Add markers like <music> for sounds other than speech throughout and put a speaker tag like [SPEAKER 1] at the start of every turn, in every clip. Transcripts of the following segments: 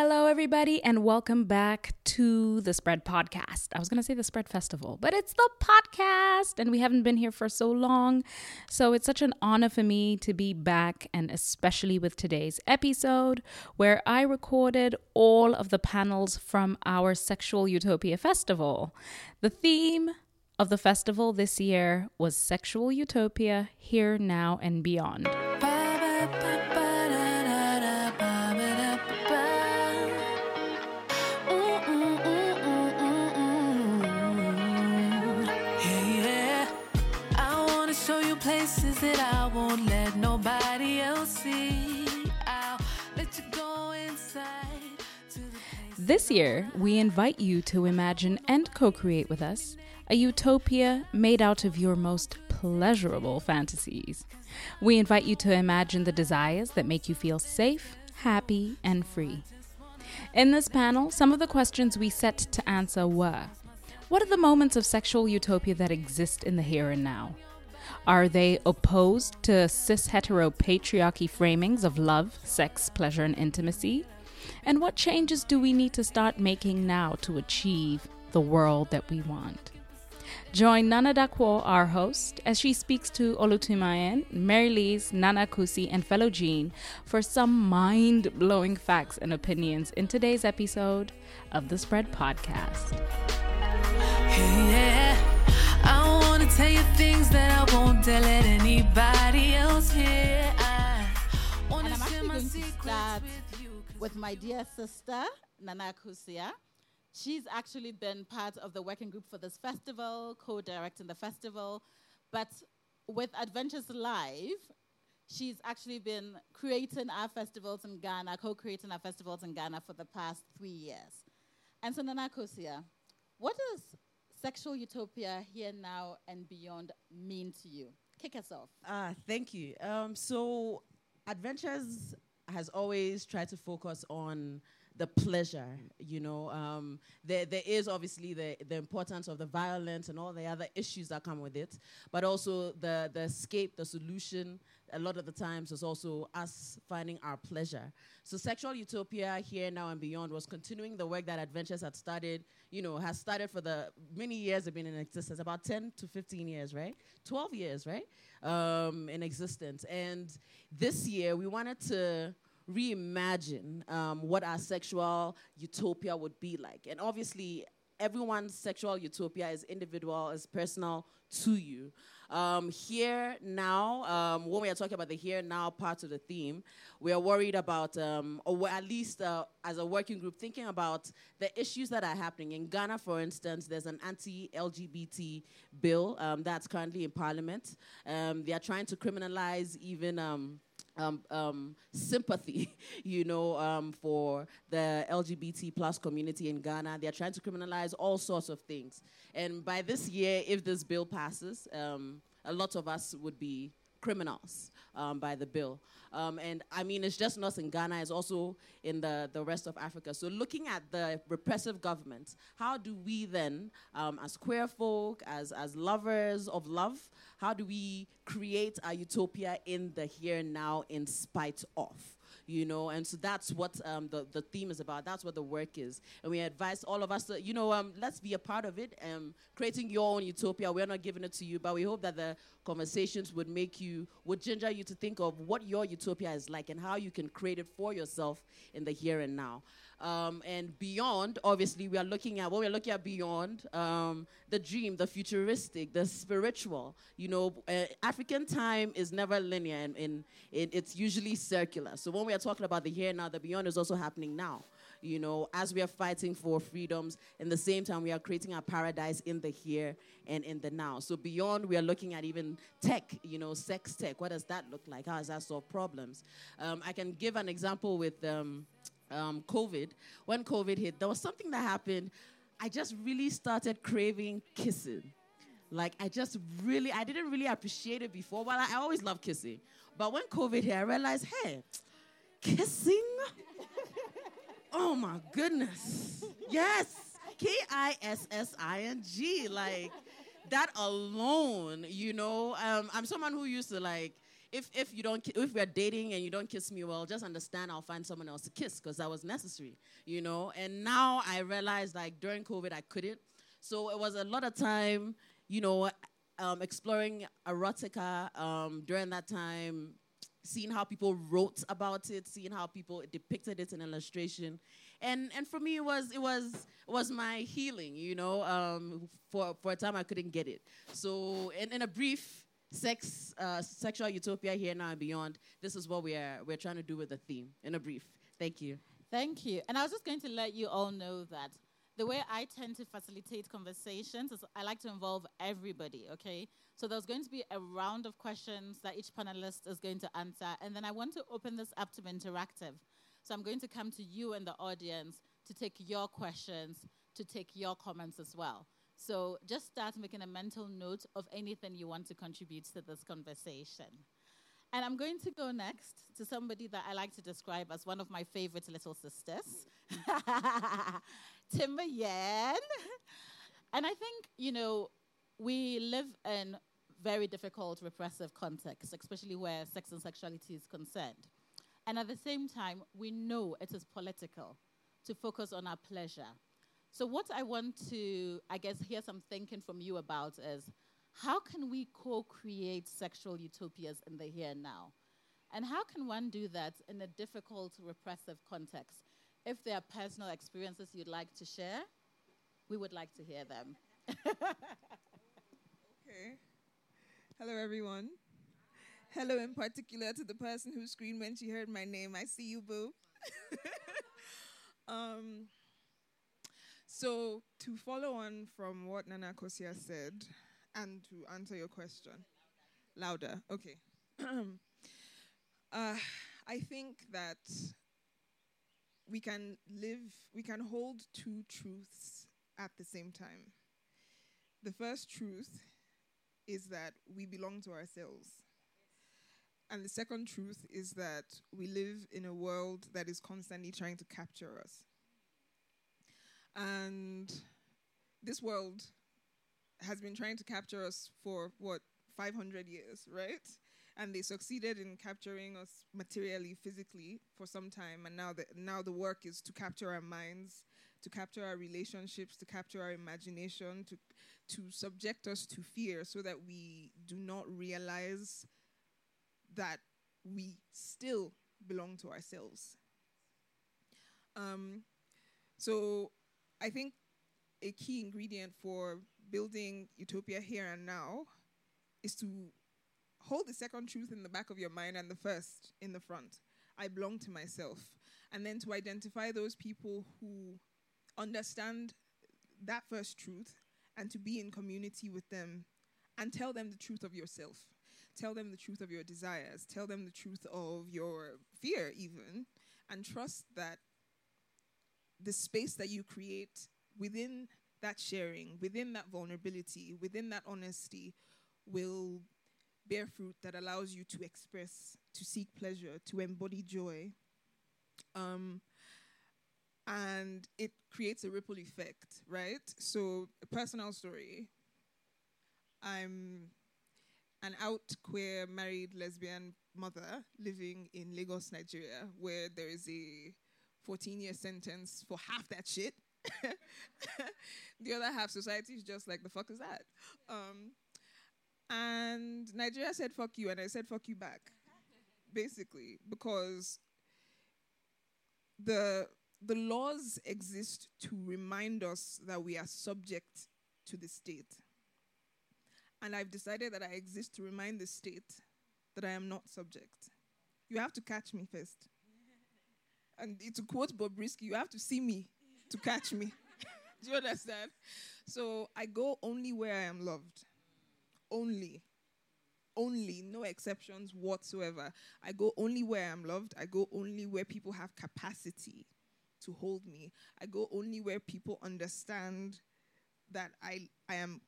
[SPEAKER 1] Hello, everybody, and welcome back to the Spread Podcast. I was going to say the Spread Festival, but it's the podcast, and we haven't been here for so long. So it's such an honor for me to be back, and especially with today's episode, where I recorded all of the panels from our Sexual Utopia Festival. The theme of the festival this year was Sexual Utopia Here, Now, and Beyond.
[SPEAKER 2] That I won't let nobody else see.
[SPEAKER 1] This year, we invite you to imagine and co create with us a utopia made out of your most pleasurable fantasies. We invite you to imagine the desires that make you feel safe, happy, and free. In this panel, some of the questions we set to answer were What are the moments of sexual utopia that exist in the here and now? Are they opposed to cis hetero patriarchy framings of love, sex, pleasure, and intimacy? And what changes do we need to start making now to achieve the world that we want? Join Nana Darkoa, our host, as she speaks to Olu Timehin, Mary Lise, Nana Akosua, and Felogene for some mind blowing facts and opinions in today's episode of the Spread Podcast.
[SPEAKER 3] Start with, with my dear sister, Nana Akosua. She's actually been part of the working group for this festival, co-directing the festival. But with Adventures Live, she's actually been creating our festivals in Ghana, co-creating our festivals in Ghana for the past three years. And so Nana Akosua, what does sexual utopia here now and beyond mean to you? Kick us off.
[SPEAKER 4] Ah, thank you. Um, so, Adventures has always tried to focus on the pleasure, you know. Um, there, there is obviously the, the importance of the violence and all the other issues that come with it, but also the, the escape, the solution, a lot of the times is also us finding our pleasure. So Sexual Utopia here now and beyond was continuing the work that Adventures had started, you know, has started for the many years have been in existence, about 10 to 15 years, right? 12 years, right? Um, in existence. And this year we wanted to reimagine um, what our sexual utopia would be like. And obviously, everyone's sexual utopia is individual, is personal to you. Um, here now, um, when we are talking about the here now part of the theme, we are worried about, um, or at least uh, as a working group, thinking about the issues that are happening. In Ghana, for instance, there's an anti LGBT bill um, that's currently in parliament. Um, they are trying to criminalize even. Um, um, sympathy, <laughs> you know, um, for the LGBT plus community in Ghana. They're trying to criminalize all sorts of things. And by this year, if this bill passes, um, a lot of us would be criminals um, by the bill. Um, and I mean, it's just not in Ghana, it's also in the, the rest of Africa. So, looking at the repressive governments, how do we then, um, as queer folk, as, as lovers of love, how do we create a utopia in the here and now in spite of? You know, and so that's what um, the, the theme is about. That's what the work is. And we advise all of us to, you know, um, let's be a part of it, um, creating your own utopia. We're not giving it to you, but we hope that the conversations would make you, would ginger you to think of what your utopia is like and how you can create it for yourself in the here and now. Um, and beyond, obviously, we are looking at what we're looking at beyond um, the dream, the futuristic, the spiritual. You know, uh, African time is never linear and, and it, it's usually circular. So when we are talking about the here and now, the beyond is also happening now you know, as we are fighting for freedoms, in the same time, we are creating a paradise in the here and in the now. So beyond, we are looking at even tech, you know, sex tech. What does that look like? How does that solve problems? Um, I can give an example with um, um, COVID, when COVID hit, there was something that happened. I just really started craving kissing. Like, I just really, I didn't really appreciate it before. Well, I, always love kissing. But when COVID hit, I realized, hey, kissing? oh my goodness. Yes. K I S S I N G. Like, that alone, you know. Um, I'm someone who used to, like, if if you don't if we're dating and you don't kiss me well, just understand I'll find someone else to kiss because that was necessary, you know. And now I realized like during COVID I couldn't, so it was a lot of time, you know, um, exploring erotica um, during that time, seeing how people wrote about it, seeing how people depicted it in illustration, and and for me it was it was was my healing, you know. Um, for for a time I couldn't get it, so in, in a brief sex uh, sexual utopia here now and beyond. This is what we are we're trying to do with the theme in a brief. Thank you.
[SPEAKER 3] Thank you. And I was just going to let you all know that the way I tend to facilitate conversations is I like to involve everybody, okay? So there's going to be a round of questions that each panelist is going to answer, and then I want to open this up to be interactive. So I'm going to come to you and the audience to take your questions, to take your comments as well. So just start making a mental note of anything you want to contribute to this conversation. And I'm going to go next to somebody that I like to describe as one of my favorite little sisters, <laughs> Timehin. And I think, you know, we live in very difficult repressive contexts, especially where sex and sexuality is concerned. And at the same time, we know it is political to focus on our pleasure. So, what I want to, I guess, hear some thinking from you about is how can we co create sexual utopias in the here and now? And how can one do that in a difficult, repressive context? If there are personal experiences you'd like to share, we would like to hear them. <laughs>
[SPEAKER 5] Okay. Hello, everyone. Hello, in particular, to the person who screamed when she heard my name. I see you, boo. <laughs> um, so, to follow on from what Nana Akosua said, and to answer your question, louder. Okay. <clears throat> uh, I think that we can live, we can hold two truths at the same time. The first truth is that we belong to ourselves. And the second truth is that we live in a world that is constantly trying to capture us. And this world has been trying to capture us for what, 500 years, right? And they succeeded in capturing us materially, physically for some time. And now the, now the work is to capture our minds, to capture our relationships, to capture our imagination, to, to subject us to fear so that we do not realize that we still belong to ourselves. Um, so I think a key ingredient for building utopia here and now is to hold the second truth in the back of your mind and the first in the front. I belong to myself. And then to identify those people who understand that first truth and to be in community with them and tell them the truth of yourself. Tell them the truth of your desires. Tell them the truth of your fear, even. And trust that the space that you create within that sharing, within that vulnerability, within that honesty, will bear fruit that allows you to express, to seek pleasure, to embody joy. Um, and it creates a ripple effect, right? So, a personal story. I'm an out queer married lesbian mother living in Lagos, Nigeria, where there is a 14 year sentence for half that shit. <laughs> the other half society is just like, the fuck is that? Um, and Nigeria said, fuck you, and I said, fuck you back, basically, because the the laws exist to remind us that we are subject to the state. And I've decided that I exist to remind the state that I am not subject. You have to catch me first. And to quote Bobrisky, you have to see me to catch me. <laughs> Do you understand? So I go only where I am loved. Only. Only, no exceptions whatsoever. I go only where I'm loved. I go only where people have capacity to hold me. I go only where people understand that I, I am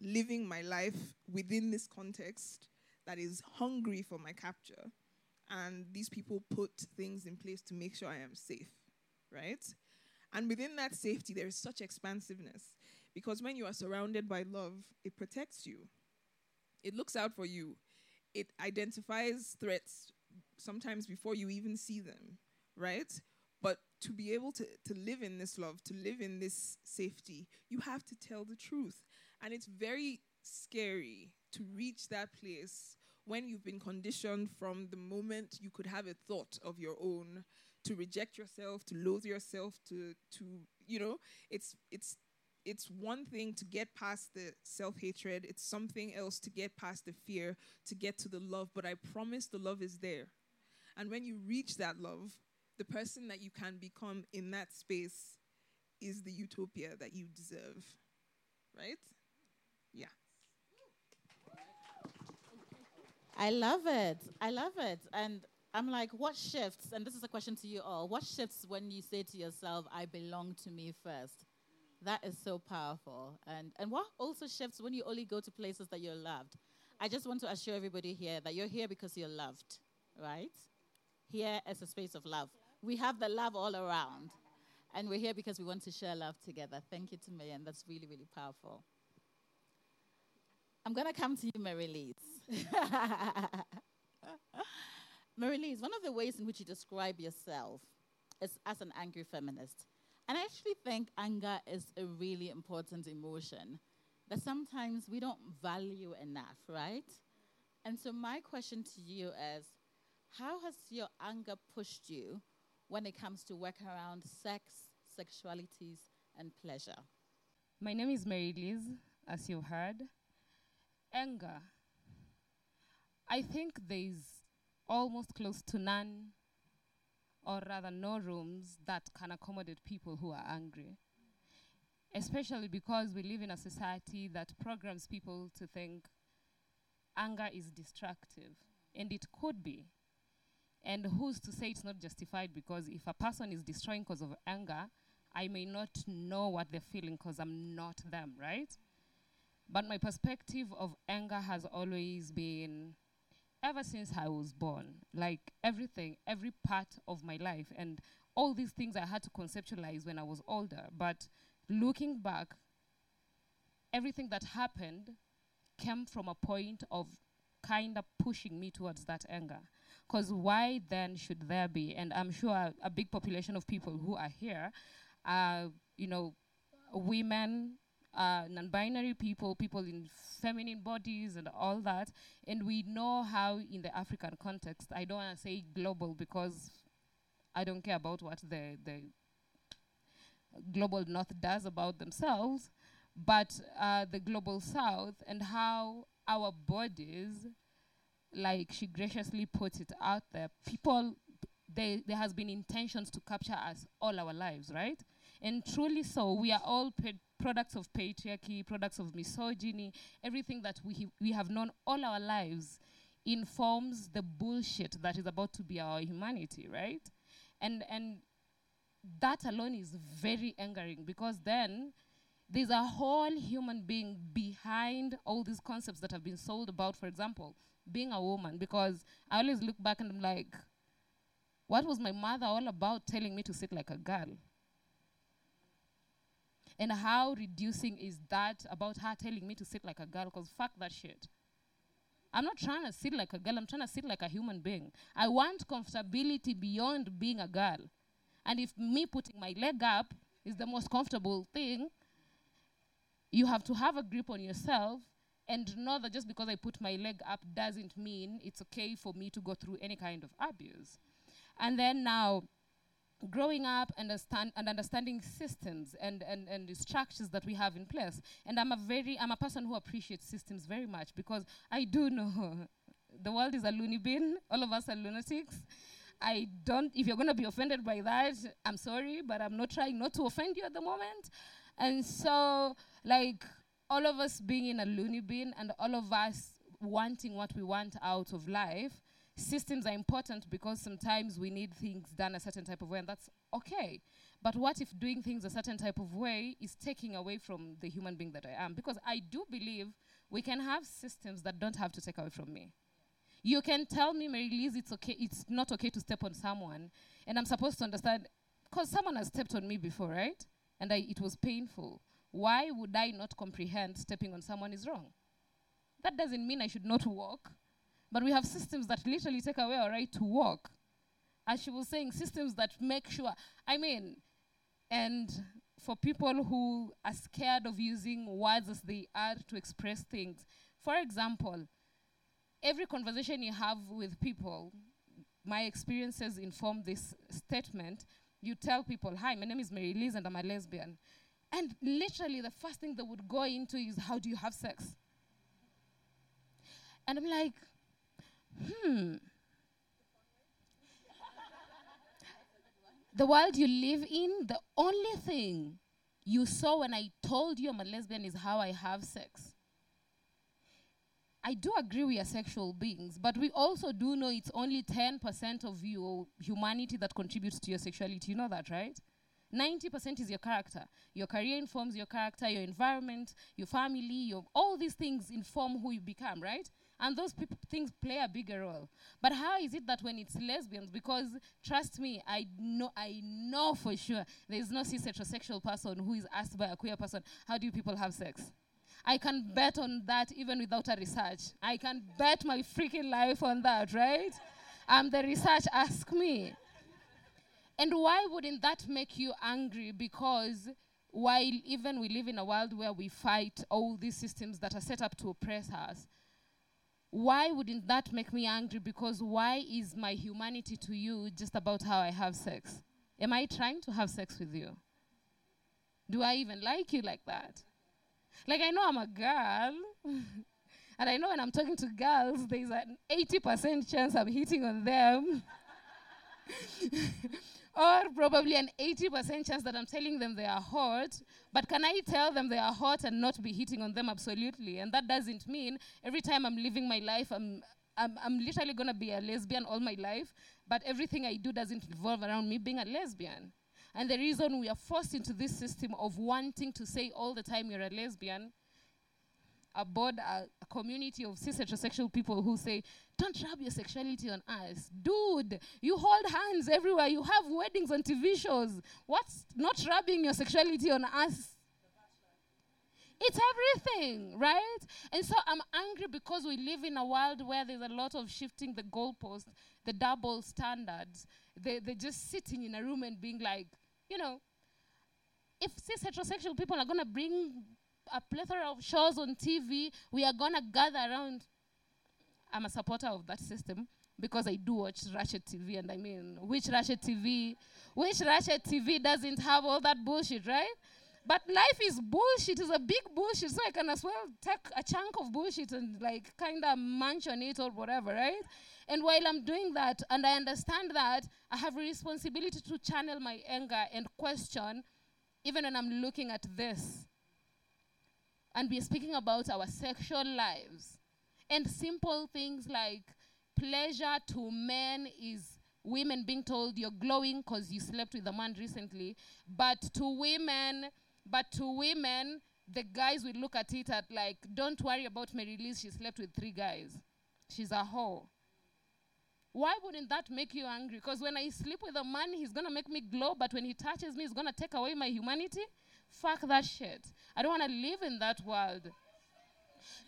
[SPEAKER 5] living my life within this context that is hungry for my capture. And these people put things in place to make sure I am safe, right? And within that safety, there is such expansiveness. Because when you are surrounded by love, it protects you, it looks out for you, it identifies threats sometimes before you even see them, right? But to be able to, to live in this love, to live in this safety, you have to tell the truth. And it's very scary to reach that place when you've been conditioned from the moment you could have a thought of your own to reject yourself, to loathe yourself, to to you know, it's it's it's one thing to get past the self hatred, it's something else to get past the fear, to get to the love. But I promise the love is there. And when you reach that love, the person that you can become in that space is the utopia that you deserve. Right? Yeah.
[SPEAKER 3] I love it. I love it. And I'm like, what shifts? And this is a question to you all. What shifts when you say to yourself, I belong to me first? That is so powerful. And, and what also shifts when you only go to places that you're loved? I just want to assure everybody here that you're here because you're loved, right? Here is a space of love. We have the love all around. And we're here because we want to share love together. Thank you to me, and that's really, really powerful. I'm going to come to you, Mary Lise. <laughs> Marylize, one of the ways in which you describe yourself is as an angry feminist. And I actually think anger is a really important emotion that sometimes we don't value enough, right? And so, my question to you is how has your anger pushed you when it comes to work around sex, sexualities, and pleasure?
[SPEAKER 6] My name is Marylize, as you've heard. Anger. I think there's almost close to none or rather no rooms that can accommodate people who are angry. Especially because we live in a society that programs people to think anger is destructive, and it could be. And who's to say it's not justified? Because if a person is destroying because of anger, I may not know what they're feeling because I'm not them, right? But my perspective of anger has always been ever since I was born, like everything, every part of my life, and all these things I had to conceptualize when I was older. But looking back, everything that happened came from a point of kind of pushing me towards that anger. Because why then should there be, and I'm sure a, big population of people who are here, are, you know, women, uh, non-binary people, people in feminine bodies and all that. And we know how in the African context, I don't want to say global because I don't care about what the, the global north does about themselves, but uh, the global south and how our bodies, like she graciously put it out there, people, they, there has been intentions to capture us all our lives, right? And truly so, we are all products of patriarchy, products of misogyny, everything that we, we have known all our lives informs the bullshit that is about to be our humanity, right? And, and that alone is very angering because then there's a whole human being behind all these concepts that have been sold about, for example, being a woman. Because I always look back and I'm like, what was my mother all about telling me to sit like a girl? And how reducing is that about her telling me to sit like a girl? Because fuck that shit. I'm not trying to sit like a girl, I'm trying to sit like a human being. I want comfortability beyond being a girl. And if me putting my leg up is the most comfortable thing, you have to have a grip on yourself and know that just because I put my leg up doesn't mean it's okay for me to go through any kind of abuse. And then now, growing up understand, and understanding systems and, and, and the structures that we have in place. And I'm a very I'm a person who appreciates systems very much because I do know <laughs> the world is a loony bin. All of us are lunatics. I don't if you're gonna be offended by that, I'm sorry, but I'm not trying not to offend you at the moment. And so like all of us being in a loony bin and all of us wanting what we want out of life systems are important because sometimes we need things done a certain type of way, and that's okay. But what if doing things a certain type of way is taking away from the human being that I am? Because I do believe we can have systems that don't have to take away from me. You can tell me, Marylize, it's okay, it's not okay to step on someone, and I'm supposed to understand because someone has stepped on me before, right? And I, it was painful. Why would I not comprehend stepping on someone is wrong? That doesn't mean I should not walk But we have systems that literally take away our right to walk. As she was saying, systems that make sure, I mean, and for people who are scared of using words as they are to express things. For example, every conversation you have with people, my experiences inform this statement. You tell people, Hi, my name is Marylize and I'm a lesbian. And literally, the first thing they would go into is, How do you have sex? And I'm like, Hmm. the world you live in, the only thing you saw when I told you I'm a lesbian is how I have sex. I do agree we are sexual beings, but we also do know it's only 10% of your humanity that contributes to your sexuality. You know that, right? 90% is your character. Your career informs your character, your environment, your family, your all these things inform who you become, right? And those peop- things play a bigger role. But how is it that when it's lesbians? Because trust me, I know, I know for sure there is no cis heterosexual person who is asked by a queer person, "How do you people have sex?" I can bet on that even without a research. I can bet my freaking life on that, right? I'm the research. Ask me. And why wouldn't that make you angry? Because while even we live in a world where we fight all these systems that are set up to oppress us, why wouldn't that make me angry? Because why is my humanity to you just about how I have sex? Am I trying to have sex with you? Do I even like you like that? Like, I know I'm a girl. <laughs> and I know when I'm talking to girls, there's an 80% chance I'm hitting on them. <laughs> or probably an 80% chance that I'm telling them they are hot. But can I tell them they are hot and not be hitting on them? Absolutely. And that doesn't mean every time I'm living my life, I'm, I'm, I'm literally going to be a lesbian all my life. But everything I do doesn't revolve around me being a lesbian. And the reason we are forced into this system of wanting to say all the time you're a lesbian, aboard a, a community of cis heterosexual people who say, don't rub your sexuality on us. Dude, you hold hands everywhere. You have weddings on TV shows. What's not rubbing your sexuality on us? It's everything, right? And so I'm angry because we live in a world where there's a lot of shifting the goalpost, the double standards. They, they're just sitting in a room and being like, you know, if cis heterosexual people are going to bring a plethora of shows on TV, we are going to gather around. I'm a supporter of that system because I do watch Russia TV, and I mean, which Russia TV, which Russia TV doesn't have all that bullshit, right? But life is bullshit. It's a big bullshit, so I can as well take a chunk of bullshit and like kind of munch on it or whatever, right? And while I'm doing that, and I understand that, I have a responsibility to channel my anger and question, even when I'm looking at this. And we're speaking about our sexual lives. And simple things like pleasure to men is women being told you're glowing because you slept with a man recently. But to women, but to women, the guys will look at it at like, don't worry about Marylize, she slept with three guys. She's a hoe. Why wouldn't that make you angry? Because when I sleep with a man, he's gonna make me glow, but when he touches me, he's gonna take away my humanity? Fuck that shit. I don't wanna live in that world.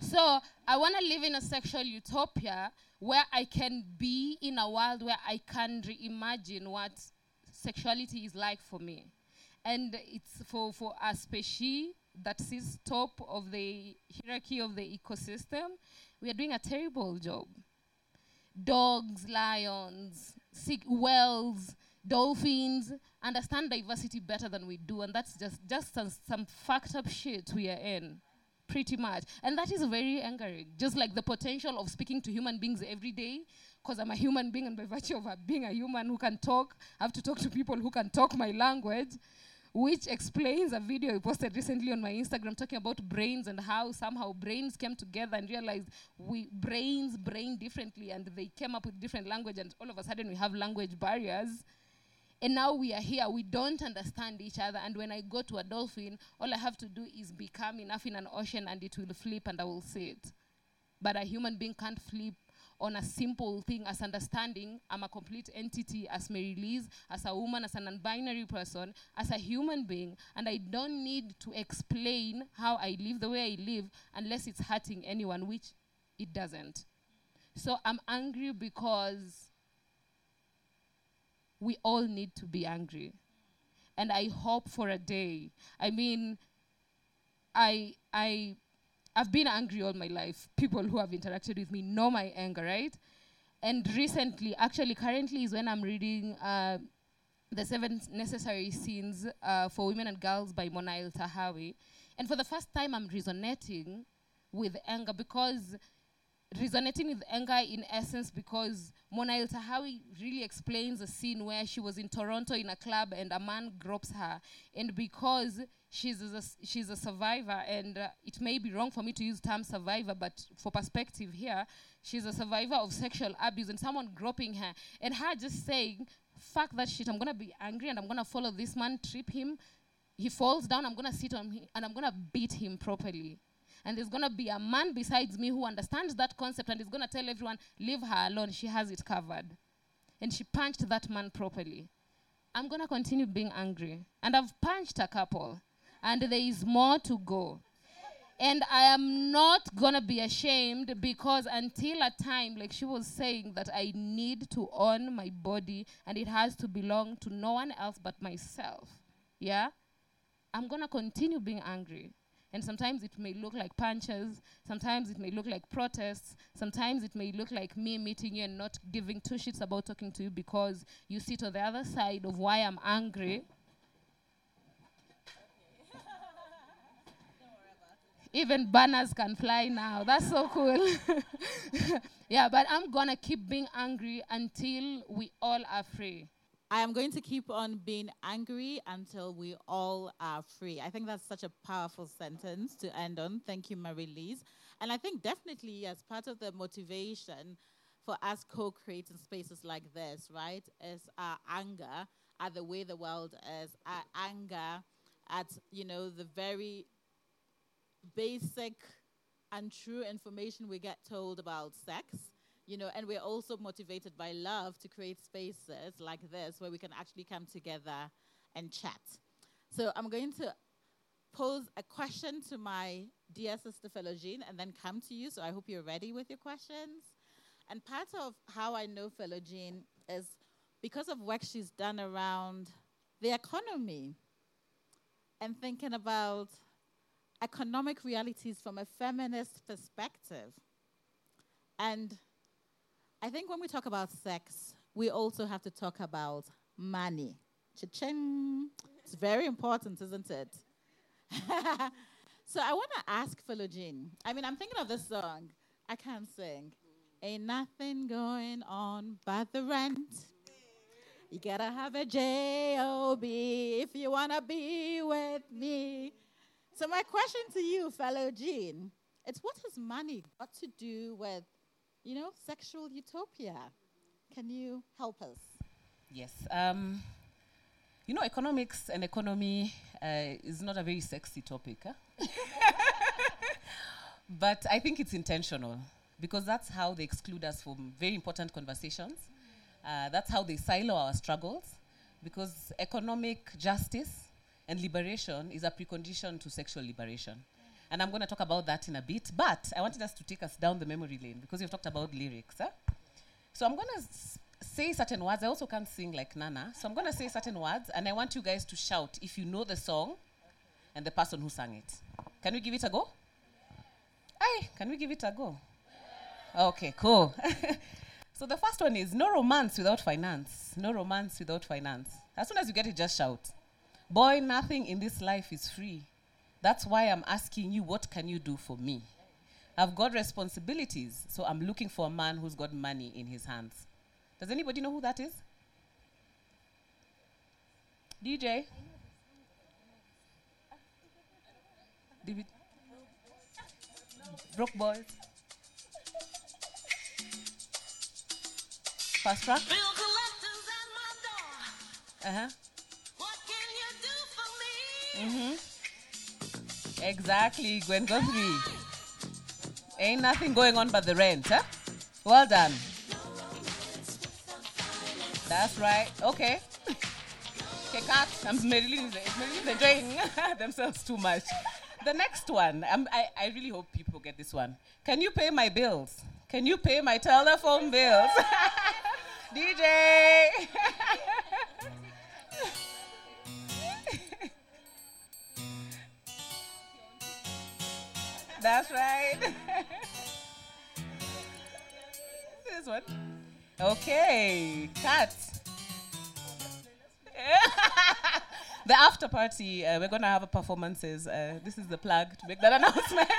[SPEAKER 6] So I wanna live in a sexual utopia where I can be in a world where I can reimagine what sexuality is like for me. And it's for, for a species that sits top of the hierarchy of the ecosystem, we are doing a terrible job dogs, lions, sig- whales, dolphins understand diversity better than we do, and that's just just some, some fucked up shit we are in, pretty much. And that is very angering. Just like the potential of speaking to human beings every day, because I'm a human being, and by virtue of being a human who can talk, I have to talk to people who can talk my language which explains a video I posted recently on my Instagram talking about brains and how somehow brains came together and realized we brains brain differently and they came up with different language and all of a sudden we have language barriers. And now we are here, we don't understand each other. And when I go to a dolphin, all I have to do is become enough in an ocean and it will flip and I will see it. But a human being can't flip on a simple thing as understanding I'm a complete entity as Marylize, as a woman, as a non binary person, as a human being, and I don't need to explain how I live the way I live unless it's hurting anyone, which it doesn't. So I'm angry because we all need to be angry. And I hope for a day. I mean, I I I've been angry all my life. People who have interacted with me know my anger, right? And recently, actually, currently is when I'm reading uh, the Seven Necessary Sins uh, for Women and Girls by Mona El Eltahawy. And for the first time, I'm resonating with anger because resonating with anger in essence because Mona Eltahawy really explains a scene where she was in Toronto in a club and a man gropes her. And because she's a, she's a survivor, and uh, it may be wrong for me to use term survivor, but for perspective here, she's a survivor of sexual abuse and someone groping her. And her just saying, fuck that shit, I'm gonna be angry and I'm gonna follow this man, trip him. He falls down, I'm gonna sit on him and I'm gonna beat him properly and there's going to be a man besides me who understands that concept and is going to tell everyone, leave her alone, she has it covered. And she punched that man properly. I'm going to continue being angry. And I've punched a couple, and there is more to go. And I am not going to be ashamed because until a time, like she was saying, that I need to own my body and it has to belong to no one else but myself. Yeah? I'm going to continue being angry. And sometimes it may look like punches, sometimes it may look like protests, sometimes it may look like me meeting you and not giving two shits about talking to you because you sit on the other side of why I'm angry. <laughs> Even banners can fly now. That's so cool. <laughs> yeah, but I'm gonna keep being angry until we all are free.
[SPEAKER 3] I am going to keep on being angry until we all are free. I think that's such a powerful sentence to end on. Thank you, Marylize. And I think definitely as part of the motivation for us co-creating spaces like this, right, is our anger at the way the world is, our anger at, you know, the very basic and true information we get told about sex you know, and we're also motivated by love to create spaces like this where we can actually come together and chat. So I'm going to pose a question to my dear sister Felogene and then come to you. So I hope you're ready with your questions. And part of how I know Felogene is because of work she's done around the economy and thinking about economic realities from a feminist perspective. And I think when we talk about sex, we also have to talk about money. Cha-ching. It's very important, isn't it? <laughs> so I want to ask Felogene. I mean, I'm thinking of this song. I can't sing. Ain't nothing going on but the rent. You gotta have a job if you wanna be with me. So my question to you, Felogene, it's what has money got to do with you know, sexual utopia. Can you help us?
[SPEAKER 7] Yes. Um, you know, economics and economy uh, is not a very sexy topic. Huh? <laughs> but I think it's intentional because that's how they exclude us from very important conversations. Uh, that's how they silo our struggles because economic justice and liberation is a precondition to sexual liberation. And I'm going to talk about that in a bit. But I wanted us to take us down the memory lane because you've talked about lyrics. Huh? So I'm going to s- say certain words. I also can't sing like Nana. So I'm going to say certain words, and I want you guys to shout if you know the song and the person who sang it. Can we give it a go? Aye, can we give it a go? Okay, cool. <laughs> so the first one is no romance without finance. No romance without finance. As soon as you get it, just shout. Boy, nothing in this life is free. That's why I'm asking you, what can you do for me? I've got responsibilities, so I'm looking for a man who's got money in his hands. Does anybody know who that is? DJ? David? Broke Boys? Fast track? Uh huh. Mm-hmm. Exactly, Gwen Guthrie. Ain't nothing going on but the rent, huh? Well done. That's right. Okay. Okay, cut. I'm Marilyn enjoying <laughs> themselves too much. The next one, um, I, I really hope people get this one. Can you pay my bills? Can you pay my telephone bills? <laughs> DJ. <laughs> That's right. <laughs> this one. Okay, cut. <laughs> the after party, uh, we're going to have a performances. Uh, this is the plug to make that <laughs> announcement.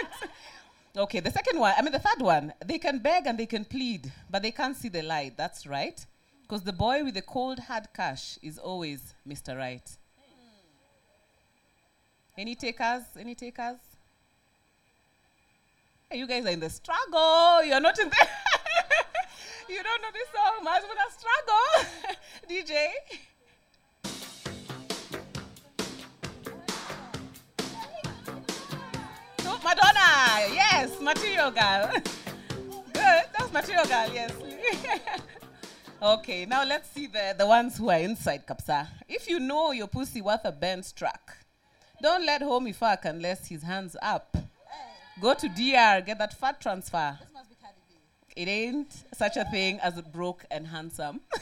[SPEAKER 7] okay, the second one, I mean, the third one, they can beg and they can plead, but they can't see the light. That's right. Because the boy with the cold hard cash is always Mr. Right. Any takers? Any takers? You guys are in the struggle. You're not in the. <laughs> you don't know this song. Must a struggle. <laughs> DJ. So, Madonna. Yes, material girl. <laughs> Good. That's material girl. Yes. okay, now let's see the, the ones who are inside Kapsa. If you know your pussy worth a Benz truck, don't let homie fuck unless his hands up. Go to DR, get that fat transfer. It ain't such a thing as broke and handsome. <laughs>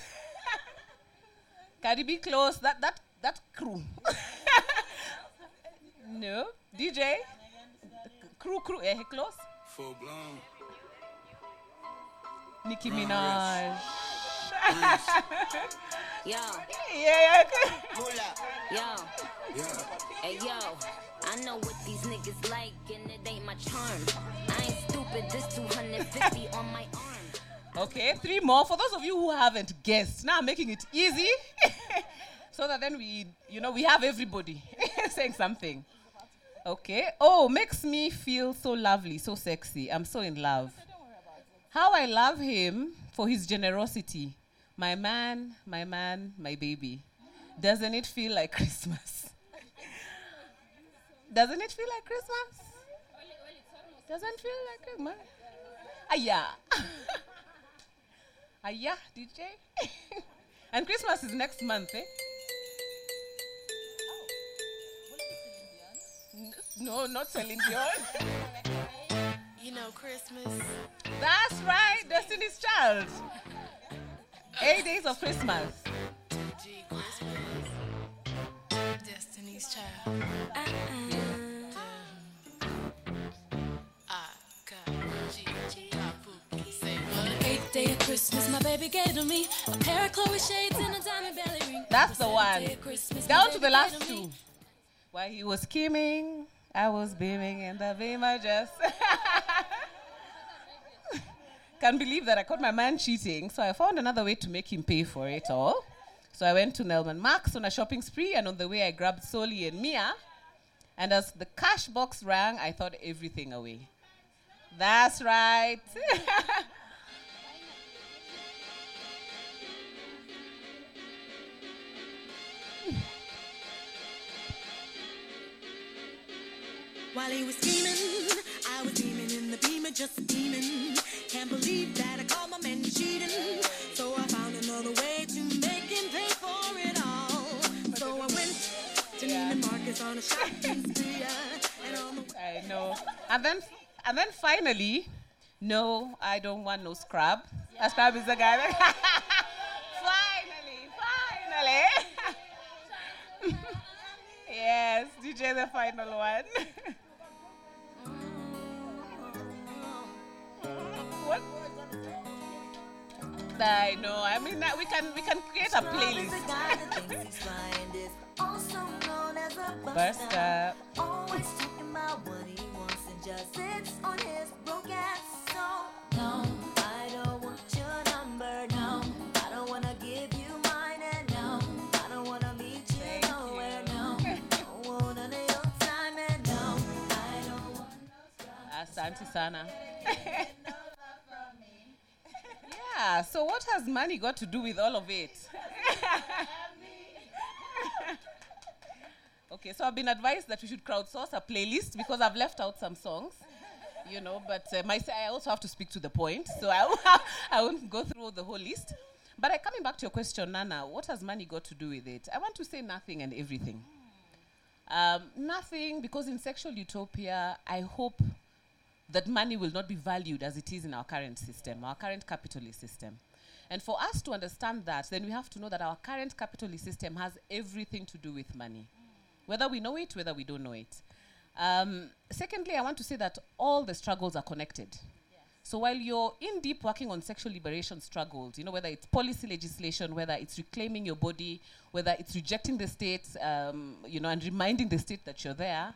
[SPEAKER 7] Cardi B close that that that crew. <laughs> no, DJ. Crew crew eh close.
[SPEAKER 8] Full blown.
[SPEAKER 7] Nicki Minaj.
[SPEAKER 9] Yo, <laughs>
[SPEAKER 7] Yeah, yeah.
[SPEAKER 8] Pull up.
[SPEAKER 9] yo,
[SPEAKER 8] Yeah.
[SPEAKER 9] hey yo. I know what these niggas like, and it ain't my charm. I ain't stupid, this 250 <laughs> on my arm.
[SPEAKER 7] Okay, three more. For those of you who haven't guessed, now I'm making it easy. <laughs> so that then we, you know, we have everybody <laughs> saying something. Okay. Oh, makes me feel so lovely, so sexy. I'm so in love. How I love him for his generosity. My man, my man, my baby. Doesn't it feel like Christmas? Doesn't it feel like Christmas? Doesn't feel like Christmas? Yeah. <laughs> Ah, yeah, DJ. <laughs> and Christmas is next month, eh? N- No, not Celine Dion. <laughs>
[SPEAKER 2] You know Christmas.
[SPEAKER 7] That's right, Destiny's Child. Eight days of Christmas.
[SPEAKER 2] Christmas. Child. I got G. Got Say what?
[SPEAKER 10] Eighth day of Christmas, my baby gave to me a pair of Chloe shades and a diamond belly ring.
[SPEAKER 7] That's the one.
[SPEAKER 10] day of Christmas, my
[SPEAKER 7] Down to the last
[SPEAKER 10] gave to me
[SPEAKER 7] two. While he was scheming, I was beaming in the beamer just. <laughs> Can't believe that I caught my man cheating, so I found another way to make him pay for it all. So I went to Neiman Marcus on a shopping spree, and on the way I grabbed Soli and Mia. And as the cash box rang, I thought everything away. That's right. <laughs>
[SPEAKER 10] While he was scheming, I was beaming in the beamer, just steaming. Can't believe that I caught my man cheating. So I found another way I
[SPEAKER 7] know. And then, and then finally, no, I don't want no scrub. A scrub is the guy. That <laughs> finally, finally. <laughs> yes, DJ the final one. <laughs> what? I know. I mean, that we can we can create a playlist. Burst up.
[SPEAKER 10] Always talking about what he wants and just sits on his broke ass. So, no, I don't want your number. No, I don't wanna give you mine. And no, I don't wanna meet you
[SPEAKER 7] Thank you.
[SPEAKER 10] nowhere. No, <laughs> don't want none of your time. And no, I don't want.
[SPEAKER 7] Asante ah, sana. <laughs> yeah, so what has money got to do with all of it? <laughs> okay, so I've been advised that we should crowdsource a playlist because I've left out some songs, you know, but uh, my, I also have to speak to the point, so I, won't- <laughs> I won't go through the whole list. But uh, coming back to your question, Nana, what has money got to do with it? I want to say nothing and everything. Um, nothing, because in sexual utopia, I hope that money will not be valued as it is in our current system, our current capitalist system. And for us to understand that, then we have to know that our current capitalist system has everything to do with money, whether we know it, whether we don't know it. Um, secondly, I want to say that all the struggles are connected. So while you're in deep working on sexual liberation struggles, you know, whether it's policy legislation, whether it's reclaiming your body, whether it's rejecting the state, um, you know, and reminding the state that you're there,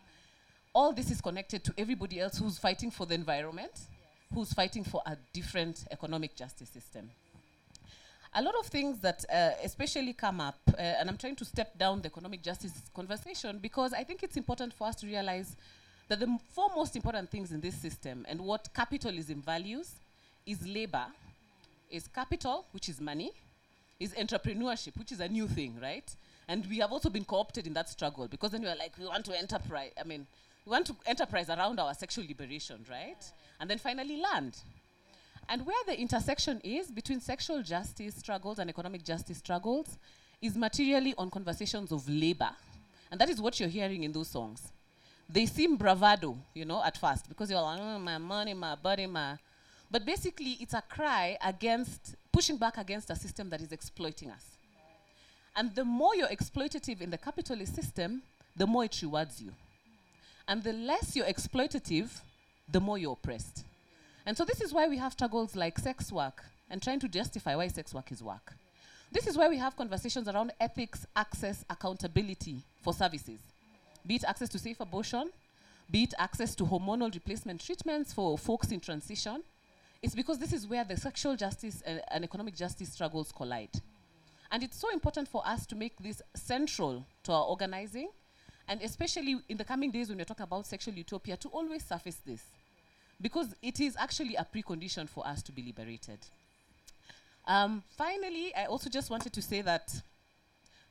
[SPEAKER 7] all this is connected to everybody else who's fighting for the environment, who's fighting for a different economic justice system. A lot of things that uh, especially come up, uh, and I'm trying to step down the economic justice conversation because I think it's important for us to realize that the four most important things in this system and what capitalism values is labor, is capital, which is money, is entrepreneurship, which is a new thing, right? And we have also been co-opted in that struggle because then we are like, we want to enterprise. I mean, we want to enterprise around our sexual liberation, right? And then finally, land. And where the intersection is between sexual justice struggles and economic justice struggles is materially on conversations of labor. And that is what you're hearing in those songs. They seem bravado, you know, at first, because you're like, "Mm, my money, my body, my. But basically, it's a cry against pushing back against a system that is exploiting us. And the more you're exploitative in the capitalist system, the more it rewards you. And the less you're exploitative, the more you're oppressed. And so this is why we have struggles like sex work and trying to justify why sex work is work. This is why we have conversations around ethics, access, accountability for services. Be it access to safe abortion, be it access to hormonal replacement treatments for folks in transition. It's because this is where the sexual justice and, and economic justice struggles collide. And it's so important for us to make this central to our organizing, and especially in the coming days when we talk about sexual utopia, to always surface this. Because it is actually a precondition for us to be liberated. Um, finally, I also just wanted to say that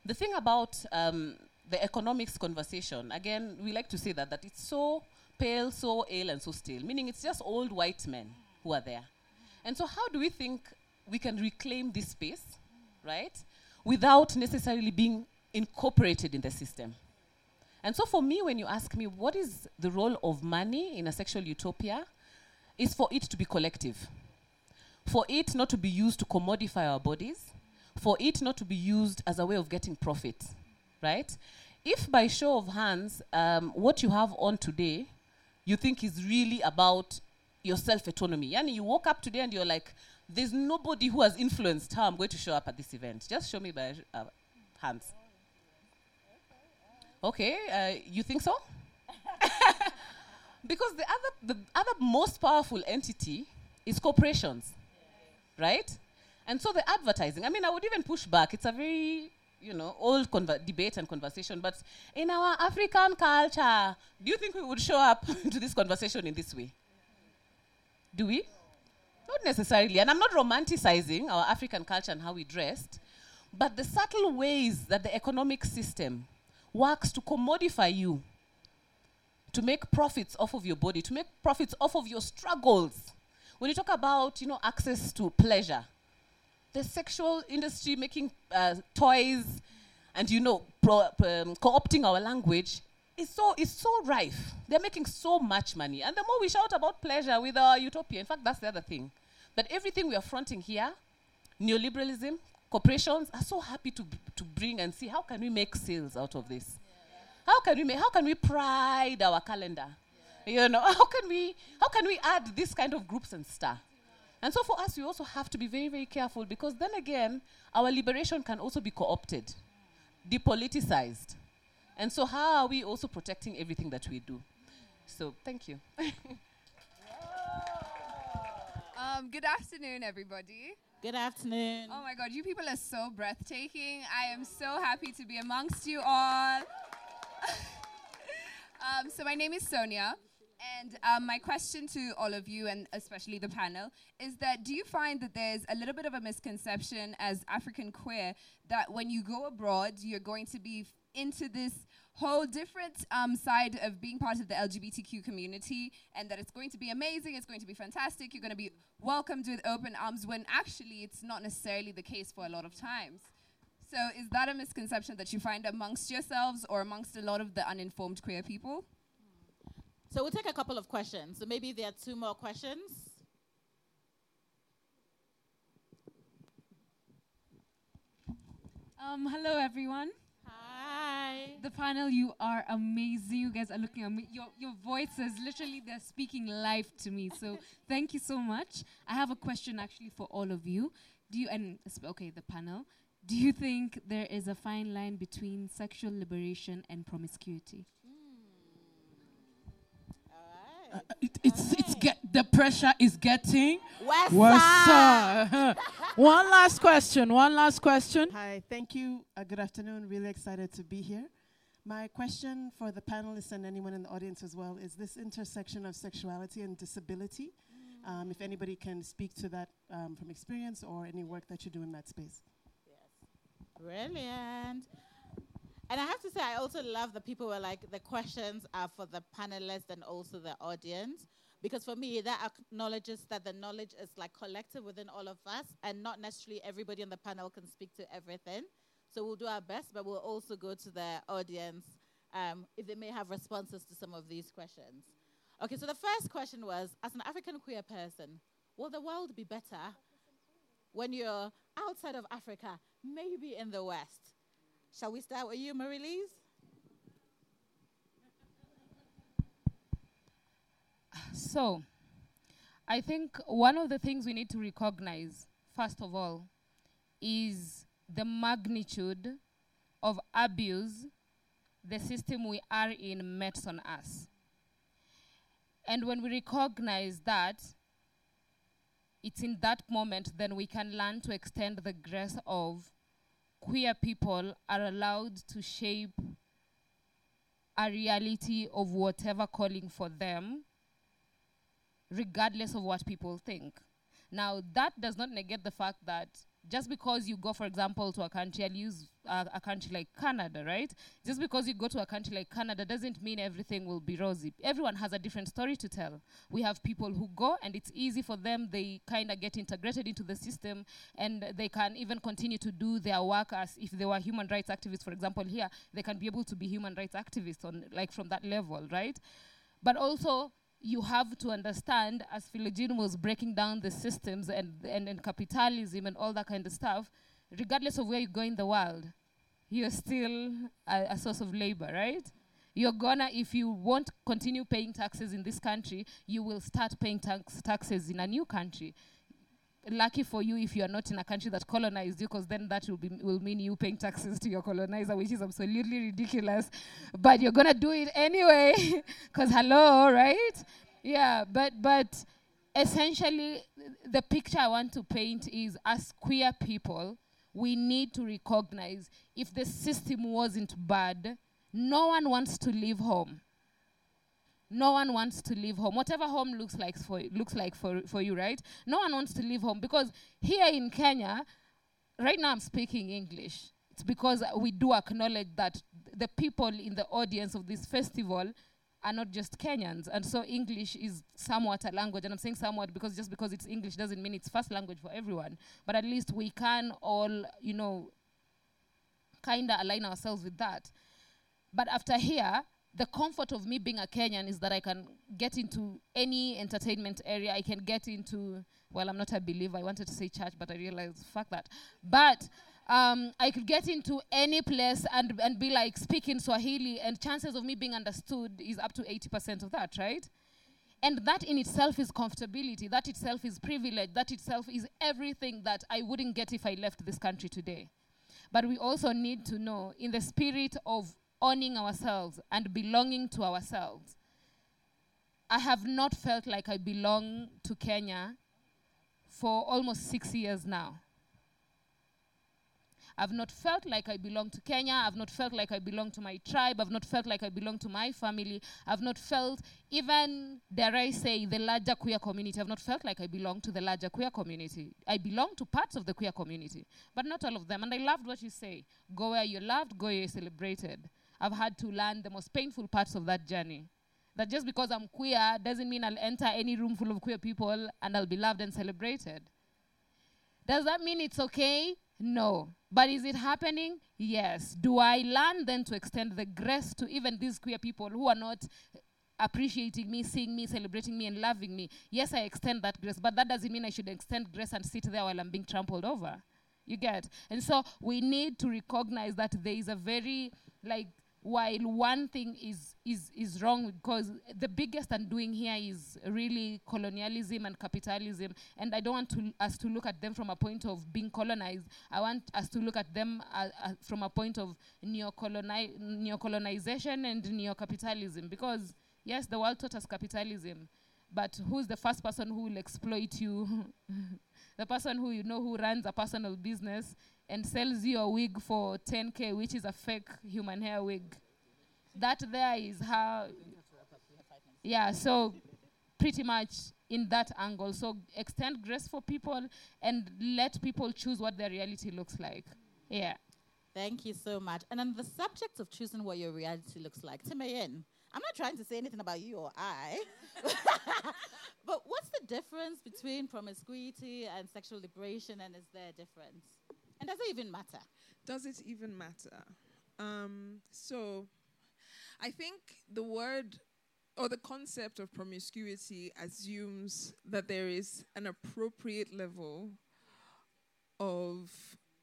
[SPEAKER 7] the thing about um, the economics conversation, again, we like to say that, that it's so pale, so ill, and so stale, meaning it's just old white men who are there. And so, how do we think we can reclaim this space, right, without necessarily being incorporated in the system? And so, for me, when you ask me what is the role of money in a sexual utopia, is for it to be collective, for it not to be used to commodify our bodies, for it not to be used as a way of getting profit, right? If by show of hands, um, what you have on today, you think is really about your self autonomy, and you woke up today and you're like, there's nobody who has influenced how I'm going to show up at this event. Just show me by uh, hands. Okay, uh, you think so? <laughs> because the other, the other most powerful entity is corporations, right? And so the advertising. I mean, I would even push back. It's a very, you know, old conver- debate and conversation. But in our African culture, do you think we would show up <laughs> to this conversation in this way? Do we? Not necessarily. And I'm not romanticizing our African culture and how we dressed, but the subtle ways that the economic system works to commodify you, to make profits off of your body, to make profits off of your struggles. When you talk about, you know, access to pleasure, the sexual industry making uh, toys and, you know, pro- um, co-opting our language is so, is so rife. They're making so much money. And the more we shout about pleasure with our utopia, in fact, that's the other thing. That everything we are fronting here, neoliberalism, corporations are so happy to, to bring and see how can we make sales out of this. How can we make, how can we pride our calendar? You know, <laughs> how can we how can we add this kind of groups and stuff? And so for us, we also have to be very, very careful because then again, our liberation can also be co-opted, depoliticized. And so how are we also protecting everything that we do? So thank you. <laughs>
[SPEAKER 11] Um, good afternoon, everybody.
[SPEAKER 3] Good afternoon.
[SPEAKER 11] Oh my God, you people are so breathtaking. I am so happy to be amongst you all. <laughs> um, so, my name is Sonia, and um, my question to all of you, and especially the panel, is that do you find that there's a little bit of a misconception as African queer that when you go abroad, you're going to be into this whole different um, side of being part of the LGBTQ community, and that it's going to be amazing, it's going to be fantastic, you're going to be welcomed with open arms, when actually it's not necessarily the case for a lot of times. So, is that a misconception that you find amongst yourselves or amongst a lot of the uninformed queer people?
[SPEAKER 3] So we'll take a couple of questions. So maybe there are two more questions.
[SPEAKER 12] Um, hello everyone.
[SPEAKER 3] Hi.
[SPEAKER 12] The panel, you are amazing. You guys are looking amazing. Your your voices, literally, they're speaking life to me. So <laughs> thank you so much. I have a question actually for all of you. Do you and okay, the panel. Do you think there is a fine line between sexual liberation and promiscuity?
[SPEAKER 13] Uh, it, it's it's get the pressure is getting worse. <laughs> one last question. One last question.
[SPEAKER 14] Hi, thank you. Uh, good afternoon. Really excited to be here. My question for the panelists and anyone in the audience as well is this intersection of sexuality and disability. Um, if anybody can speak to that um, from experience or any work that you do in that space. Yes.
[SPEAKER 3] Brilliant. And I have to say, I also love the people where like the questions are for the panelists and also the audience. Because for me, that acknowledges that the knowledge is like collective within all of us, and not necessarily everybody on the panel can speak to everything. So we'll do our best, but we'll also go to the audience um, if they may have responses to some of these questions. Okay, so the first question was As an African queer person, will the world be better when you're outside of Africa, maybe in the West? Shall we start with you, Marylize?
[SPEAKER 6] So, I think one of the things we need to recognize, first of all, is the magnitude of abuse the system we are in mets on us. And when we recognize that, it's in that moment then we can learn to extend the grace of queer people are allowed to shape a reality of whatever calling for them regardless of what people think. Now, that does not negate the fact that just because you go, for example, to a country, I'll use a country like Canada, right? Just because you go to a country like Canada doesn't mean everything will be rosy. Everyone has a different story to tell. We have people who go, and it's easy for them, they kind of get integrated into the system, and they can even continue to do their work as if they were human rights activists, for example, here, they can be able to be human rights activists on like from that level, right? But also, you have to understand, as Felogene was breaking down the systems and, and, and capitalism and all that kind of stuff, regardless of where you go in the world, you're still a, a source of labor, right? You're gonna, if you won't continue paying taxes in this country, you will start paying tax taxes in a new country. Lucky for you if you are not in a country that colonized you, because then that will, be, will mean you paying taxes to your colonizer, which is absolutely ridiculous. But you're gonna do it anyway, <laughs> because hello, right? Yeah, but but essentially, the picture I want to paint is as queer people, we need to recognize if the system wasn't bad, no one wants to leave home. No one wants to leave home. Whatever home looks like for looks like for, for you, right? No one wants to leave home because here in Kenya, right now I'm speaking English. It's because we do acknowledge that the people in the audience of this festival are not just Kenyans. And so English is somewhat a language. And I'm saying somewhat because just because it's English doesn't mean it's first language for everyone. But at least we can all, you know, kind of align ourselves with that. But after here, the comfort of me being a Kenyan is that I can get into any entertainment area. I can get into, well, I'm not a believer. I wanted to say church, but I realized, fuck that. But um, I could get into any place and, and be like speaking Swahili, and chances of me being understood is up to 80% of that, right? And that in itself is comfortability. That itself is privilege. That itself is everything that I wouldn't get if I left this country today. But we also need to know, in the spirit of owning ourselves and belonging to ourselves, I have not felt like I belong to Kenya for almost six years now. I've not felt like I belong to Kenya. I've not felt like I belong to my tribe. I've not felt like I belong to my family. I've not felt, even, dare I say, the larger queer community. I've not felt like I belong to the larger queer community. I belong to parts of the queer community, but not all of them. And I loved what you say go where you're loved, go where you're celebrated. I've had to learn the most painful parts of that journey. That just because I'm queer doesn't mean I'll enter any room full of queer people and I'll be loved and celebrated. Does that mean it's okay? No. But is it happening? Yes. Do I learn then to extend the grace to even these queer people who are not appreciating me, seeing me, celebrating me, and loving me, yes, I extend that grace, but that doesn't mean I should extend grace and sit there while I'm being trampled over. You get? And so we need to recognize that there is a very, like, while one thing is is is wrong because the biggest undoing here is really colonialism and capitalism. And i don't want to, us to look at them from a point of being colonized. I want us to look at them uh, uh, from a point of neocoloni- neocolonization and neo-capitalism. Because yes the world taught us capitalism but who's the first person who will exploit you? <laughs> The person who you know who runs a personal business and sells you a wig for 10k, which is a fake human hair wig. That there is how. Yeah, so pretty much in that angle. So extend grace for people and let people choose what their reality looks like. Yeah.
[SPEAKER 3] Thank you so much. And on the subject of choosing what your reality looks like, Timehin, I'm not trying to say anything about you or I, <laughs> but what's the difference between promiscuity and sexual liberation, and is there a difference? And does it even matter?
[SPEAKER 5] Does it even matter? Um, so, I think the word or the concept of promiscuity assumes that there is an appropriate level of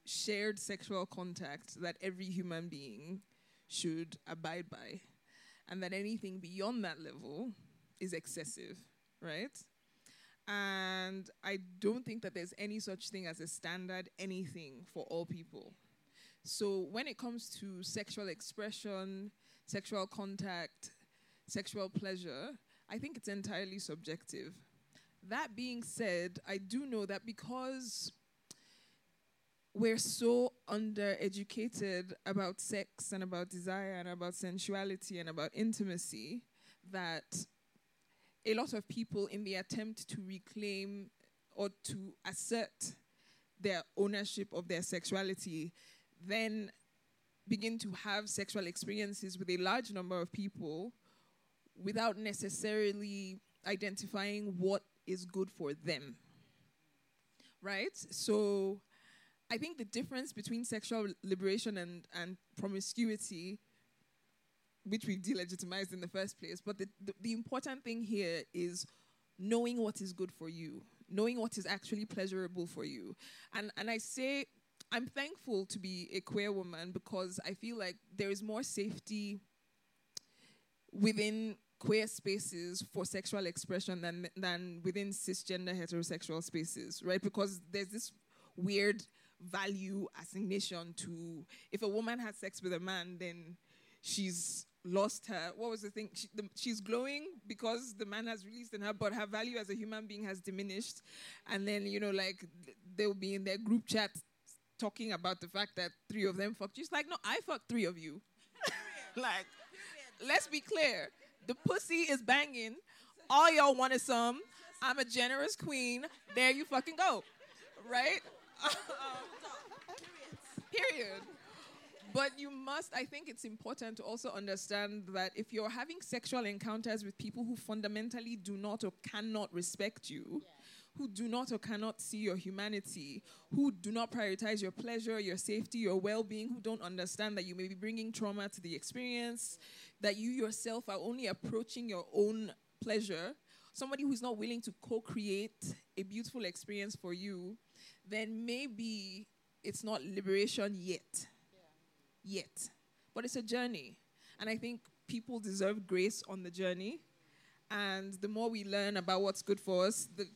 [SPEAKER 5] shared sexual contact that every human being should abide by, and that anything beyond that level is excessive, right? And I don't think that there's any such thing as a standard anything for all people. So when it comes to sexual expression, sexual contact, sexual pleasure, I think it's entirely subjective. That being said, I do know that because we're so undereducated about sex and about desire and about sensuality and about intimacy that a lot of people, in the attempt to reclaim or to assert their ownership of their sexuality, then begin to have sexual experiences with a large number of people without necessarily identifying what is good for them. Right? So I think the difference between sexual liberation and, and promiscuity which we've delegitimized in the first place. But the, the, the, important thing here is knowing what is good for you, knowing what is actually pleasurable for you. And, and I say, I'm thankful to be a queer woman because I feel like there is more safety within queer spaces for sexual expression than, than within cisgender heterosexual spaces, right? Because there's this weird value assignation to if a woman has sex with a man, then she's lost her. What was the thing? She, the, she's glowing because the man has released in her, but her value as a human being has diminished. And then, you know, like they'll be in their group chat talking about the fact that three of them fucked. She's like, no, I fucked three of you. <laughs> like, let's be clear. The pussy is banging. All y'all wanted some. I'm a generous queen. There you fucking go. Right? <laughs> Um, period. But you must, I think it's important to also understand that if you're having sexual encounters with people who fundamentally do not or cannot respect you, yeah. who do not or cannot see your humanity, who do not prioritize your pleasure, your safety, your well being, who don't understand that you may be bringing trauma to the experience, that you yourself are only approaching your own pleasure, somebody who's not willing to co create a beautiful experience for you, then maybe it's not liberation yet yet. But it's a journey. And I think people deserve grace on the journey. And the more we learn about what's good for us, the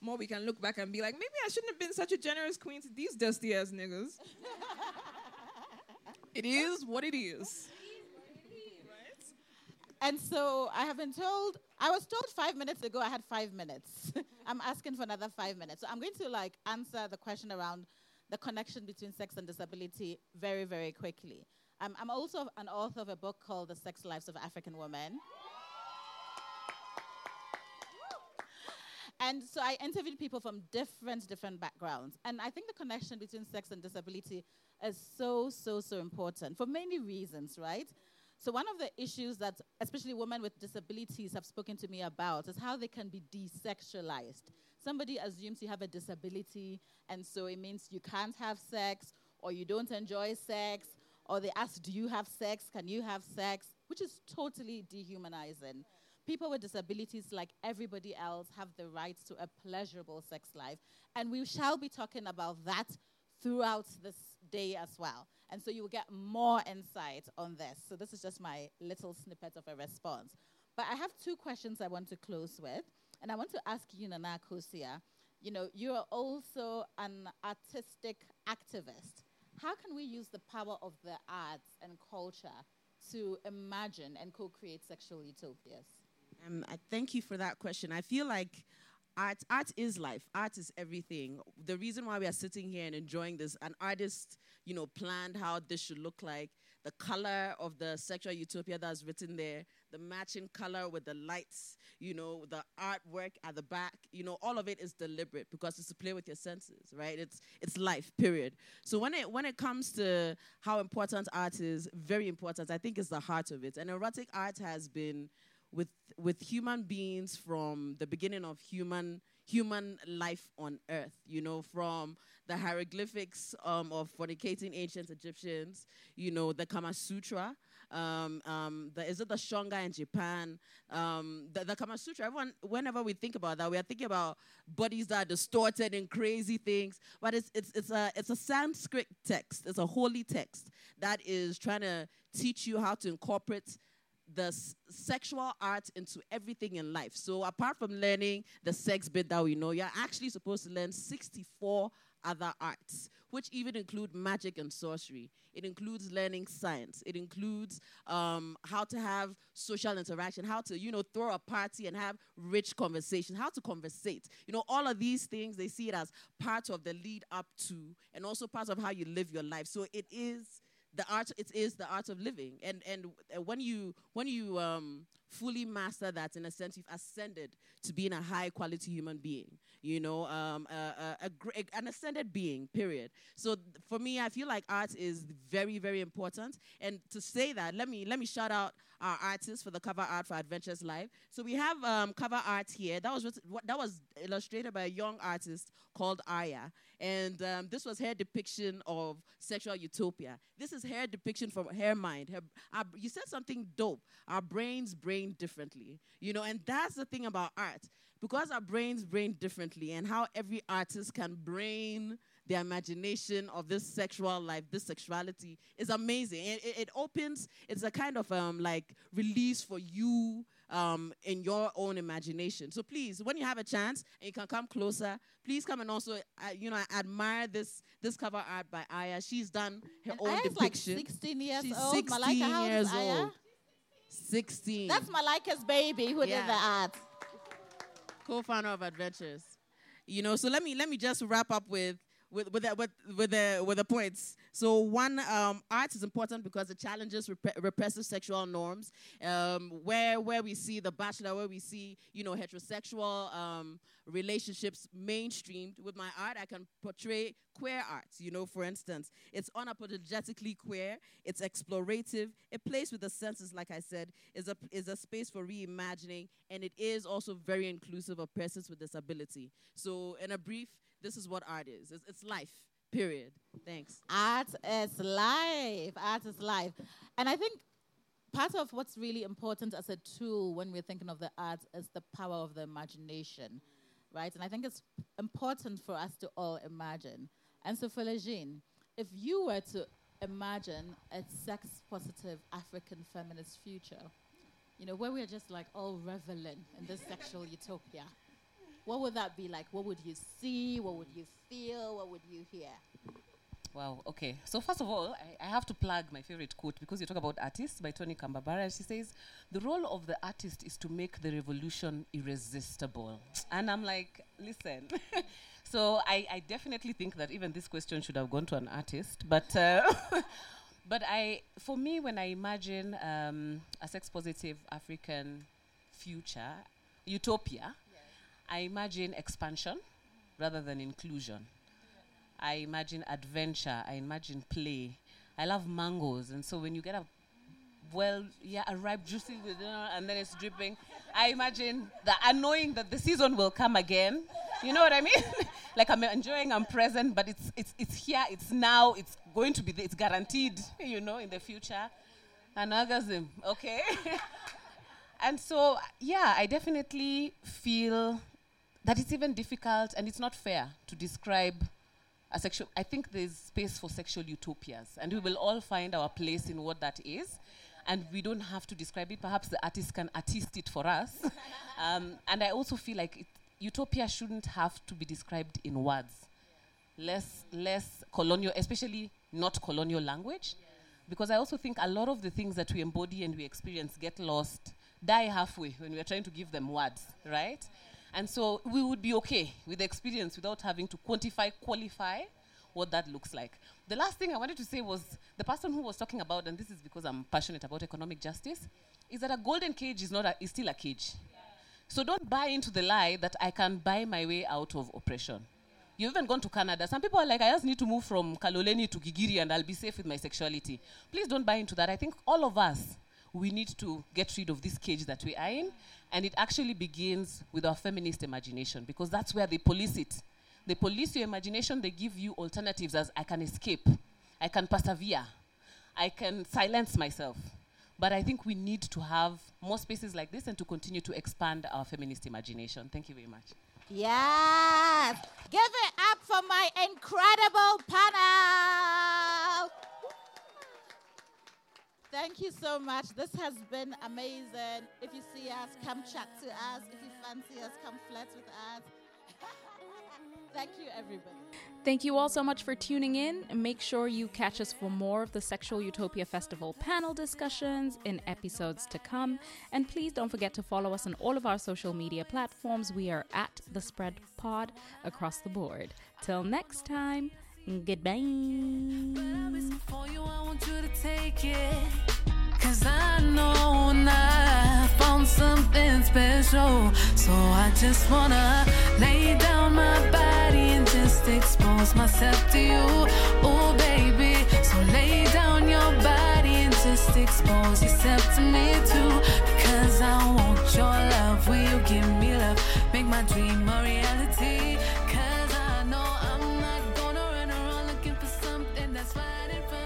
[SPEAKER 5] more we can look back and be like, maybe I shouldn't have been such a generous queen to these dusty ass niggas. <laughs> it is what it is.
[SPEAKER 3] And so I have been told, I was told five minutes ago I had five minutes. <laughs> I'm asking for another five minutes. So I'm going to like answer the question around the connection between sex and disability very, very quickly. Um, I'm also an author of a book called The Sex Lives of African Women. And so I interviewed people from different, different backgrounds. And I think the connection between sex and disability is so, so, so important for many reasons, right? So one of the issues that especially women with disabilities have spoken to me about is how they can be desexualized somebody assumes you have a disability, and so it means you can't have sex, or you don't enjoy sex, or they ask, Do you have sex? Can you have sex? Which is totally dehumanizing. People with disabilities, like everybody else, have the right to a pleasurable sex life. And we shall be talking about that throughout this day as well. And so you will get more insight on this. So this is just my little snippet of a response. But I have two questions I want to close with. And I want to ask you, Nana Akosua, you know, you're also an artistic activist. How can we use the power of the arts and culture to imagine and co-create sexual utopias?
[SPEAKER 4] Um, I thank you for that question. I feel like art, art is life. Art is everything. The reason why we are sitting here and enjoying this, an artist, you know, planned how this should look like. The color of the sexual utopia that's written there, the matching color with the lights, you know, the artwork at the back, you know, all of it is deliberate because it's to play with your senses, right? It's it's life, period. So when it when it comes to how important art is, very important, I think it's the heart of it. And erotic art has been with with human beings from the beginning of human human life on earth you know from the hieroglyphics um, of fornicating ancient egyptians you know the kama sutra um, um, the, is it the shunga in japan? Um, the, the kama sutra everyone whenever we think about that we are thinking about bodies that are distorted and crazy things but it's, it's, it's, a, it's a sanskrit text it's a holy text that is trying to teach you how to incorporate the s- sexual art into everything in life. So apart from learning the sex bit that we know, you're actually supposed to learn 64 other arts, which even include magic and sorcery. It includes learning science. It includes um, how to have social interaction, how to, you know, throw a party and have rich conversation, how to conversate. You know, all of these things, they see it as part of the lead up to and also part of how you live your life. So it is the art it is the art of living. And and uh, when you when you um, fully master that in a sense you've ascended to being a high quality human being you know um, a, a, a an ascended being period. So th- for me i feel like art is very very important. And to say that let me let me shout out our artists for the cover art for adventures live so we have um, cover art here that was what, that was illustrated by a young artist called aya and um, this was her depiction of sexual utopia. This is her depiction from her mind. Her, our, you said something dope. Our brains brain differently, you know, and that's the thing about art. Because our brains brain differently, and how every artist can brain the imagination of this sexual life, this sexuality is amazing. It, it, it opens, it's a kind of um, like release for you um, in your own imagination. So please, when you have a chance and you can come closer, please come and also, uh, you know, I admire this this cover art by Aya. She's done her
[SPEAKER 3] And
[SPEAKER 4] own
[SPEAKER 3] Aya's like 16 years
[SPEAKER 4] She's
[SPEAKER 3] old.
[SPEAKER 4] 16
[SPEAKER 3] Malika, how old
[SPEAKER 4] years
[SPEAKER 3] Aya?
[SPEAKER 4] old. 16.
[SPEAKER 3] That's Malika's baby who did the art.
[SPEAKER 4] co-founder of Adventures. You know, so let me let me just wrap up with with with the, with, with the with the points. So one, um, art is important because it challenges rep- repressive sexual norms. Um, where where we see the Bachelor, where we see you know heterosexual um, relationships mainstreamed. With my art, I can portray queer art. You know, for instance, it's unapologetically queer. It's explorative. It plays with the senses, like I said, is a is a space for reimagining, and it is also very inclusive of persons with disability. So, in a brief, this is what art is. It's, it's life. Period. Thanks.
[SPEAKER 3] Art is life. Art is life. And I think part of what's really important as a tool when we're thinking of the arts is the power of the imagination, right? And I think it's important for us to all imagine. And so, Felogene, if you were to imagine a sex positive African feminist future, you know, where we're just like all reveling in this sexual utopia, what would that be like? What would you see? What would you feel? What would you hear?
[SPEAKER 7] Wow. Okay. So first of all, I, I have to plug my favorite quote because you talk about artists by Toni Cade Bambara. She says, "The role of the artist is to make the revolution irresistible." <tsk> And I'm like, listen. <laughs> so I, I definitely think that even this question should have gone to an artist, but. Uh, <laughs> But I, for me, when I imagine um, a sex-positive African future, utopia, I imagine expansion rather than inclusion. I imagine adventure. I imagine play. I love mangoes, and so when you get a well, yeah, a ripe juicy with uh, and then it's dripping. I imagine the knowing that the season will come again. You know what I mean? <laughs> like I'm enjoying, I'm present, but it's it's it's here, it's now, it's going to be, it's guaranteed. You know, in the future. An orgasm, okay. <laughs> and so, yeah, I definitely feel that it's even difficult and it's not fair to describe a sexual. I think there's space for sexual utopias, and we will all find our place in what that is. And we don't have to describe it. Perhaps the artist can artist it for us. <laughs> um, and I also feel like it, utopia shouldn't have to be described in words. Less, less colonial, especially not colonial language. Because I also think a lot of the things that we embody and we experience get lost, die halfway when we are trying to give them words, right? And so we would be okay with the experience without having to quantify, qualify what that looks like. The last thing I wanted to say was the person who was talking about, and this is because I'm passionate about economic justice, is that a golden cage is not a, is still a cage. So don't buy into the lie that I can buy my way out of oppression. You've even gone to Canada. Some people are like, I just need to move from Kaloleni to Gigiri and I'll be safe with my sexuality. Please don't buy into that. I think all of us, we need to get rid of this cage that we are in. And it actually begins with our feminist imagination because that's where they police it. They police your imagination, they give you alternatives as I can escape, I can persevere, I can silence myself. But I think we need to have more spaces like this and to continue to expand our feminist imagination. Thank you very much.
[SPEAKER 3] Yes. Give it up for my incredible panel. Thank you so much. This has been amazing. If you see us, come chat to us. If you fancy us, come flirt with us. <laughs> Thank you, everybody.
[SPEAKER 1] Thank you all so much for tuning in. Make sure you catch us for more of the Sexual Utopia Festival panel discussions in episodes to come. And please don't forget to follow us on all of our social media platforms. We are at The Spread Pod across the board. Till next time, goodbye.
[SPEAKER 2] For you, I want you to take it. Cause I know now I found something special. So I just wanna lay down my body and just expose myself to you. Oh, baby. So lay down your body and just expose yourself to me too. Because I want your love. Will you give me love? Make my dream a reality. that's flying in